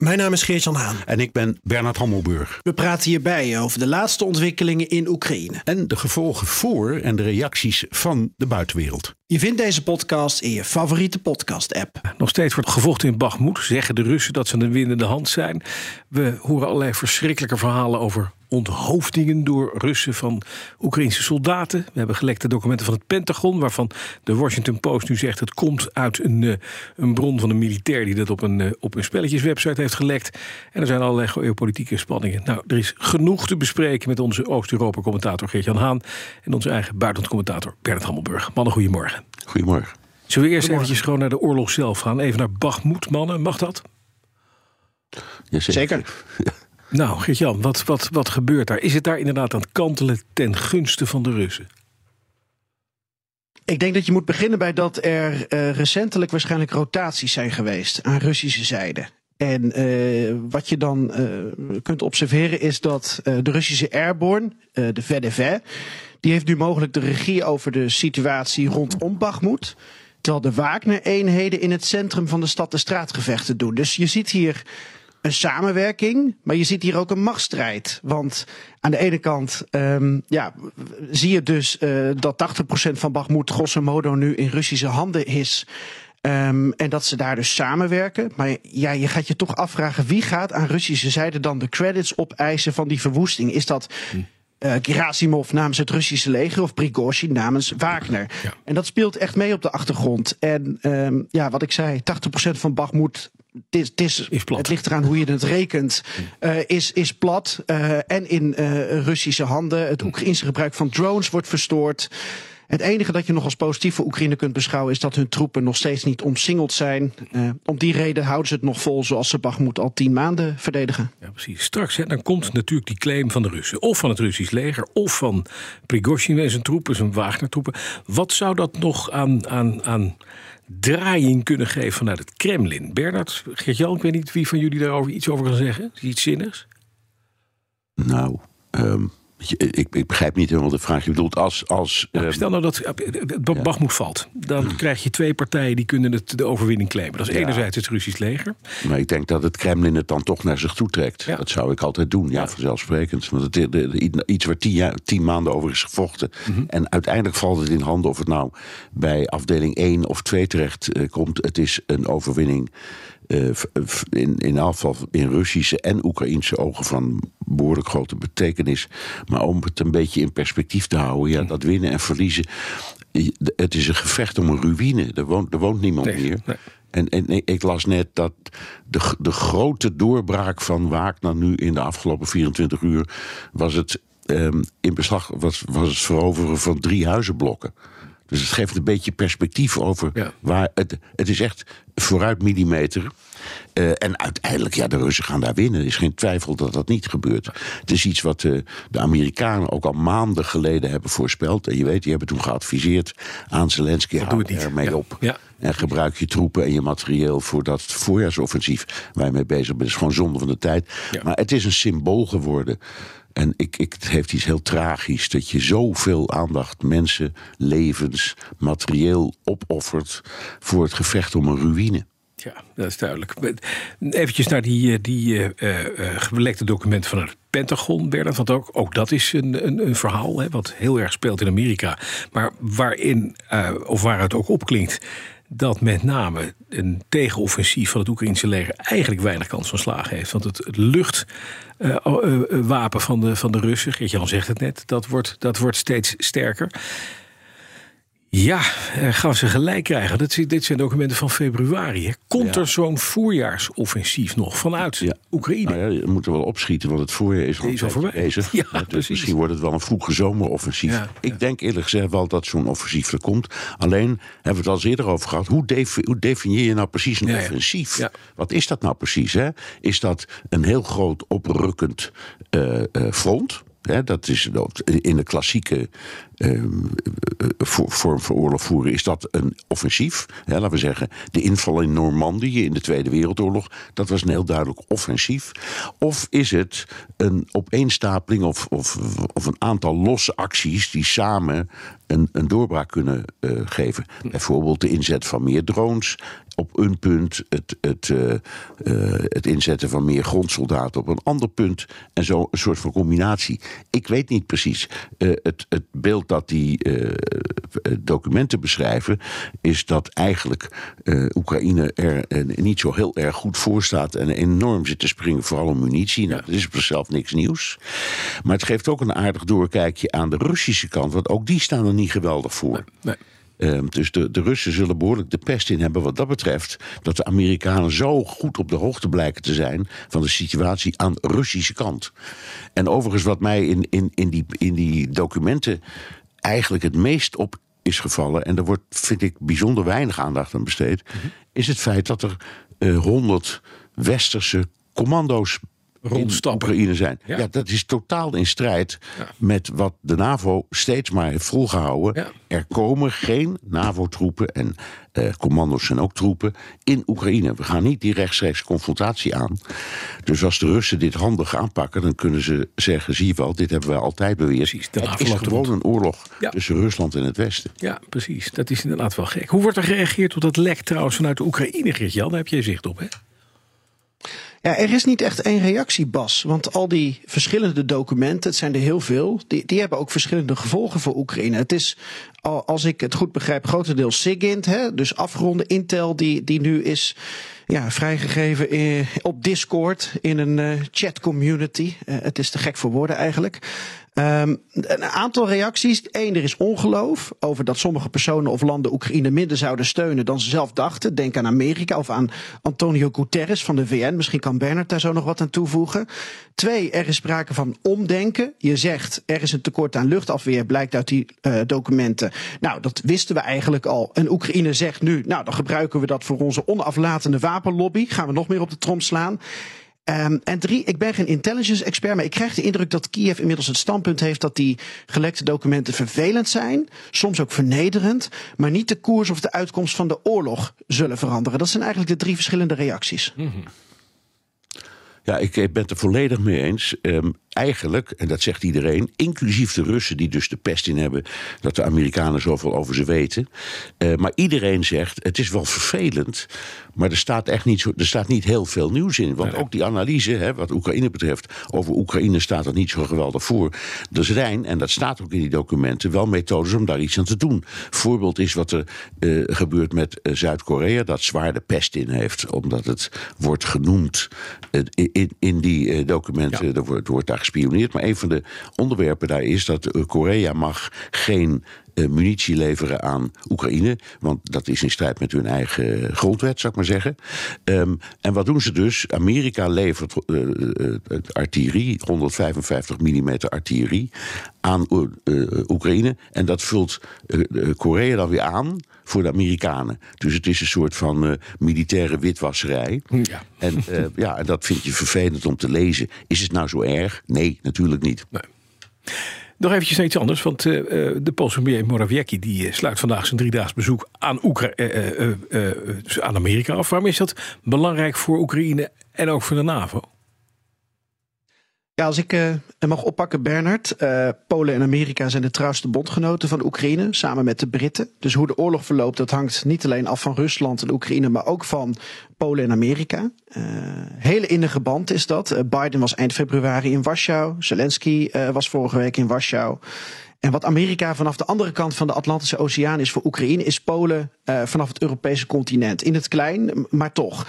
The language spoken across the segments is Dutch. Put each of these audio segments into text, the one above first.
Mijn naam is Geert-Jan Haan. En ik ben Bernard Hammelburg. We praten hierbij over de laatste ontwikkelingen in Oekraïne. En de gevolgen voor en de reacties van de buitenwereld. Je vindt deze podcast in je favoriete podcast-app. Nog steeds wordt gevochten in Bakhmut. Zeggen de Russen dat ze een winnende hand zijn. We horen allerlei verschrikkelijke verhalen over onthoofdingen door Russen van Oekraïnse soldaten. We hebben gelekte documenten van het Pentagon, waarvan de Washington Post nu zegt het komt uit een, eh, een bron van een militair die dat op een, eh, op een spelletjeswebsite heeft gelekt. En er zijn allerlei geopolitieke spanningen. Nou, er is genoeg te bespreken met onze Oost-Europa-commentator Geert-Jan Haan en onze eigen buitenlandcommentator Bernard Hammelburg. Mannen, goedemorgen. Goedemorgen. Zullen we eerst eventjes gewoon naar de oorlog zelf gaan? Even naar Bakhmut, mannen. Mag dat? Jazeker. Zeker. Nou, Geert-Jan, wat, wat, wat gebeurt daar? Is het daar inderdaad aan het kantelen ten gunste van de Russen? Ik denk dat je moet beginnen bij dat er eh, recentelijk waarschijnlijk rotaties zijn geweest aan Russische zijde. En eh, wat je dan eh, kunt observeren is dat eh, de Russische Airborne, de VDV, die heeft nu mogelijk de regie over de situatie rondom Bakhmut. Terwijl de Wagner-eenheden in het centrum van de stad de straatgevechten doen. Dus je ziet hier een samenwerking, maar je ziet hier ook een machtsstrijd. Want aan de ene kant ehm, ja, zie je dus dat 80% van Bakhmut grosso modo nu in Russische handen is. Ehm, en dat ze daar dus samenwerken. Maar ja, je gaat je toch afvragen wie gaat aan Russische zijde dan de credits opeisen van die verwoesting? Is dat eh Gerasimov namens het Russische leger of Prigozhin namens Wagner? Ja. En dat speelt echt mee op de achtergrond. En ehm, ja, wat ik zei, 80% van Bakhmut. Het is, het, is, Is plat. het ligt eraan hoe je het rekent. eh, is, is plat eh, en in Russische handen. Het Oekraïnse gebruik van drones wordt verstoord. Het enige dat je nog als positief voor Oekraïne kunt beschouwen... is dat hun troepen nog steeds niet omsingeld zijn. Eh, om die reden houden ze het nog vol zoals ze Bakhmut al tien maanden verdedigen. Ja, precies. Straks hè, dan komt natuurlijk die claim van de Russen. Of van het Russisch leger, of van Prigozhin en zijn troepen, zijn Wagner-troepen. Wat zou dat nog aan, aan, aan draaiing kunnen geven vanuit het Kremlin? Bernard, Geert-Jan, ik weet niet wie van jullie daarover iets over kan zeggen. Iets zinnigs? Nou, ehm, ik, ik begrijp niet helemaal de vraag. Je bedoelt als... als ehm, Stel nou dat eh, het Bakhmut valt. Dan krijg je twee partijen die kunnen het, de overwinning claimen. Dat is Ja. enerzijds het Russisch leger. Maar ik denk dat het Kremlin het dan toch naar zich toe trekt. Ja. Dat zou ik altijd doen, ja, Ja. vanzelfsprekend. Want het, de, de- iets waar tien, jaar, tien maanden over is gevochten. Mhm. En uiteindelijk valt het in handen of het nou bij afdeling 1 of 2 terecht eh, komt. Het is een overwinning eh, in, in afval in Russische en Oekraïnse ogen van behoorlijk grote betekenis. Maar om het een beetje in perspectief te houden, ja, dat winnen en verliezen. Het is een gevecht om een ruïne. Er woont, er woont niemand Nee, meer. nee. En, en ik las net dat de, de grote doorbraak van Wagner nu in de afgelopen 24 uur was het ehm, in beslag was, was het veroveren van drie huizenblokken. Dus het geeft een beetje perspectief over Ja. waar het, het is echt vooruit millimeter. Eh, en uiteindelijk, ja, de Russen gaan daar winnen. Er is geen twijfel dat dat niet gebeurt. Het is iets wat eh, de Amerikanen ook al maanden geleden hebben voorspeld. En je weet, die hebben toen geadviseerd aan Zelensky, hou ermee Ja. op. Ja. En gebruik je troepen en je materieel voor dat voorjaarsoffensief waar je mee bezig bent. Is gewoon zonde van de tijd. Maar het is een symbool geworden. En ik, ik, het heeft iets heel tragisch dat je zoveel aandacht, mensen, levens, materieel opoffert voor het gevecht om een ruïne. Ja, dat is duidelijk. Eventjes naar die, eh, die eh, eh, eh, gelekte documenten van het Pentagon, Bernard. Want ook, ook dat is een, een, een verhaal hè, wat heel erg speelt in Amerika. Maar waarin, of waar het ook opklinkt, dat met name een tegenoffensief van het Oekraïnse leger eigenlijk weinig kans van slagen heeft. Want het, luchtwapen van, de, van de Russen, Geert-Jan zegt het net, dat wordt, dat wordt steeds sterker. Ja, eh, gaan ze gelijk krijgen. Dat, dit zijn documenten van februari. hè. Komt Ja. er zo'n voorjaarsoffensief nog vanuit Ja. Oekraïne? Nou ja, je moet er wel opschieten, want het voorjaar is, al voorbij. bezig. Ja, dus precies. misschien wordt het wel een vroege zomeroffensief. Ik denk eerlijk gezegd wel dat zo'n offensief er komt. Alleen hebben we het al eens eerder over gehad. Hoe, defi- hoe definieer je nou precies een offensief? Wat is dat nou precies? Hè? Is dat een heel groot oprukkend eh, eh, front? Dat is in de klassieke uh, vorm van oorlog voeren is dat een offensief. Laten we zeggen, de inval in Normandië in de Tweede Wereldoorlog, dat was een heel duidelijk offensief. Of is het een opeenstapeling of, of, of een aantal losse acties die samen een, een doorbraak kunnen uh, geven? Bijvoorbeeld de inzet van meer drones, op een punt het, het, uh, uh, het inzetten van meer grondsoldaten op een ander punt. En zo een soort van combinatie. Ik weet niet precies. Uh, het, het beeld dat die documenten beschrijven, is dat eigenlijk Oekraïne er niet zo heel erg goed voor staat en enorm zit te springen, vooral om munitie. Nou, dat is op zichzelf niks nieuws. Maar het geeft ook een aardig doorkijkje aan de Russische kant, want ook die staan er niet geweldig voor. Nee, nee. Um, dus de, de Russen zullen behoorlijk de pest in hebben wat dat betreft. Dat de Amerikanen zo goed op de hoogte blijken te zijn van de situatie aan de Russische kant. En overigens, wat mij in, in, in, die, in die documenten eigenlijk het meest op is gevallen, en daar wordt, vind ik, bijzonder weinig aandacht aan besteed, mm -hmm. is het feit dat er honderd uh, westerse commando's rondstappen. Oekraïne zijn. Ja. ja. dat is totaal in strijd ja. met wat de NAVO steeds maar heeft volgehouden. Ja. Er komen geen NAVO-troepen en uh, commando's zijn ook troepen in Oekraïne. We gaan niet die rechtstreeks confrontatie aan. Dus als de Russen dit handig aanpakken, dan kunnen ze zeggen: zie je wel, dit hebben we altijd beweerd. Precies, het is gewoon een oorlog tussen Rusland en het Westen. Ja, precies. Dat is inderdaad wel gek. Hoe wordt er gereageerd op dat lek trouwens vanuit de Oekraïne, Geert-Jan? Daar heb je zicht op, hè? Ja, er is niet echt één reactie, Bas. Want al die verschillende documenten, het zijn er heel veel, die, die hebben ook verschillende gevolgen voor Oekraïne. Het is, als ik het goed begrijp, grotendeels SIGINT, hè, dus afgeronde Intel, die, die nu is ja, vrijgegeven in, op Discord in een uh, chat community. Uh, het is te gek voor woorden eigenlijk. Um, een aantal reacties. Eén, er is ongeloof over dat sommige personen of landen Oekraïne minder zouden steunen dan ze zelf dachten. Denk aan Amerika of aan Antonio Guterres van de VN. Misschien kan Bernard daar zo nog wat aan toevoegen. Twee, er is sprake van omdenken. Je zegt er is een tekort aan luchtafweer, blijkt uit die uh, documenten. Nou, dat wisten we eigenlijk al. En Oekraïne zegt nu, nou, dan gebruiken we dat voor onze onaflatende wapenlobby. Gaan we nog meer op de trom slaan. Um, en drie, ik ben geen intelligence expert, maar ik krijg de indruk dat Kiev inmiddels het standpunt heeft dat die gelekte documenten vervelend zijn, soms ook vernederend, maar niet de koers of de uitkomst van de oorlog zullen veranderen. Dat zijn eigenlijk de drie verschillende reacties. -hmm. Ja, ik ben het er volledig mee eens. Um, eigenlijk, en dat zegt iedereen, inclusief de Russen die dus de pest in hebben dat de Amerikanen zoveel over ze weten. Uh, maar iedereen zegt, het is wel vervelend, maar er staat echt niet, zo, er staat niet heel veel nieuws in. Want ook die analyse, hè, wat Oekraïne betreft, over Oekraïne staat er niet zo geweldig voor. Er zijn, en dat staat ook in die documenten, wel methodes om daar iets aan te doen. Voorbeeld is wat er uh, gebeurt met uh, Zuid-Korea, dat zwaar de pest in heeft, omdat het wordt genoemd in, in die documenten, ja. er wordt, wordt daar gespioneerd. Maar een van de onderwerpen daar is dat Korea mag geen munitie leveren aan Oekraïne. Want dat is in strijd met hun eigen grondwet, zou ik maar zeggen. Um, en wat doen ze dus? Amerika levert uh, uh, artillerie, 155 mm artillerie, aan Oekraïne. En dat vult Korea dan weer aan voor de Amerikanen. Dus het is een soort van militaire witwasserij. Ja. En ja, dat vind je vervelend om te lezen. Is het nou zo erg? Nee, natuurlijk niet. Nee. Nog eventjes iets anders, want uh, de Poolse premier Morawiecki die sluit vandaag zijn driedaags bezoek aan, Oekra aan Amerika af. Waarom is dat belangrijk voor Oekraïne en ook voor de NAVO? Als ik uh, mag oppakken, Bernard. Uh, Polen en Amerika zijn de trouwste bondgenoten van Oekraïne, samen met de Britten. Dus hoe de oorlog verloopt, dat hangt niet alleen af van Rusland en Oekraïne, maar ook van Polen en Amerika. Uh, hele innige band is dat. Biden was eind februari in Warschau. Zelensky was vorige week in Warschau. En wat Amerika vanaf de andere kant van de Atlantische Oceaan is voor Oekraïne, is Polen vanaf het Europese continent. In het klein, maar toch.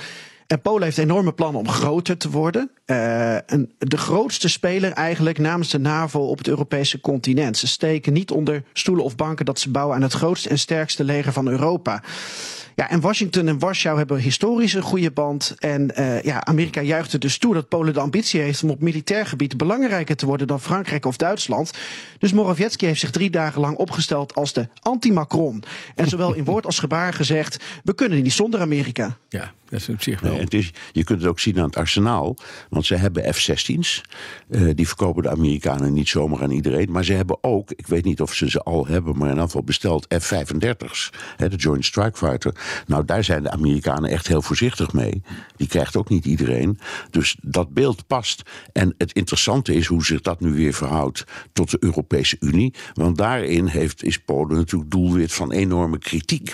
En Polen heeft enorme plannen om groter te worden. Uh, een, de grootste speler eigenlijk namens de NAVO op het Europese continent. Ze steken niet onder stoelen of banken dat ze bouwen aan het grootste en sterkste leger van Europa. Ja, en Washington en Warschau hebben historisch een goede band. En uh, ja, Amerika juicht er dus toe dat Polen de ambitie heeft om op militair gebied belangrijker te worden dan Frankrijk of Duitsland. Dus Morawiecki heeft zich drie dagen lang opgesteld als de anti-Macron. En zowel in woord als gebaar gezegd: we kunnen niet zonder Amerika. Ja, dat is op zich wel. Nee, het is, je kunt het ook zien aan het arsenaal. Want ze hebben F-16's. Uh, die verkopen de Amerikanen niet zomaar aan iedereen. Maar ze hebben ook, ik weet niet of ze ze al hebben, maar in ieder geval besteld F-35's. de Joint Strike Fighter. Nou, daar zijn de Amerikanen echt heel voorzichtig mee. Die krijgt ook niet iedereen. Dus dat beeld past. En het interessante is hoe zich dat nu weer verhoudt tot de Europese Unie. Want daarin heeft, is Polen natuurlijk doelwit van enorme kritiek.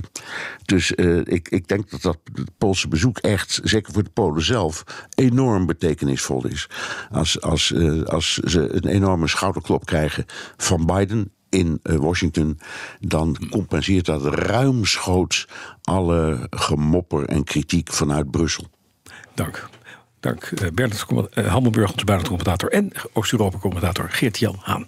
Dus uh, ik, ik denk dat dat Poolse bezoek echt, zeker voor de Polen zelf, enorm betekenisvol is. Als, als, uh, als ze een enorme schouderklop krijgen van Biden in Washington, dan compenseert dat ruimschoots alle gemopper en kritiek vanuit Brussel. Dank. Dank uh, Bernard uh, Hammelburg, onze buitenlandcommentator en Oost-Europa-commentator Geert-Jan Haan.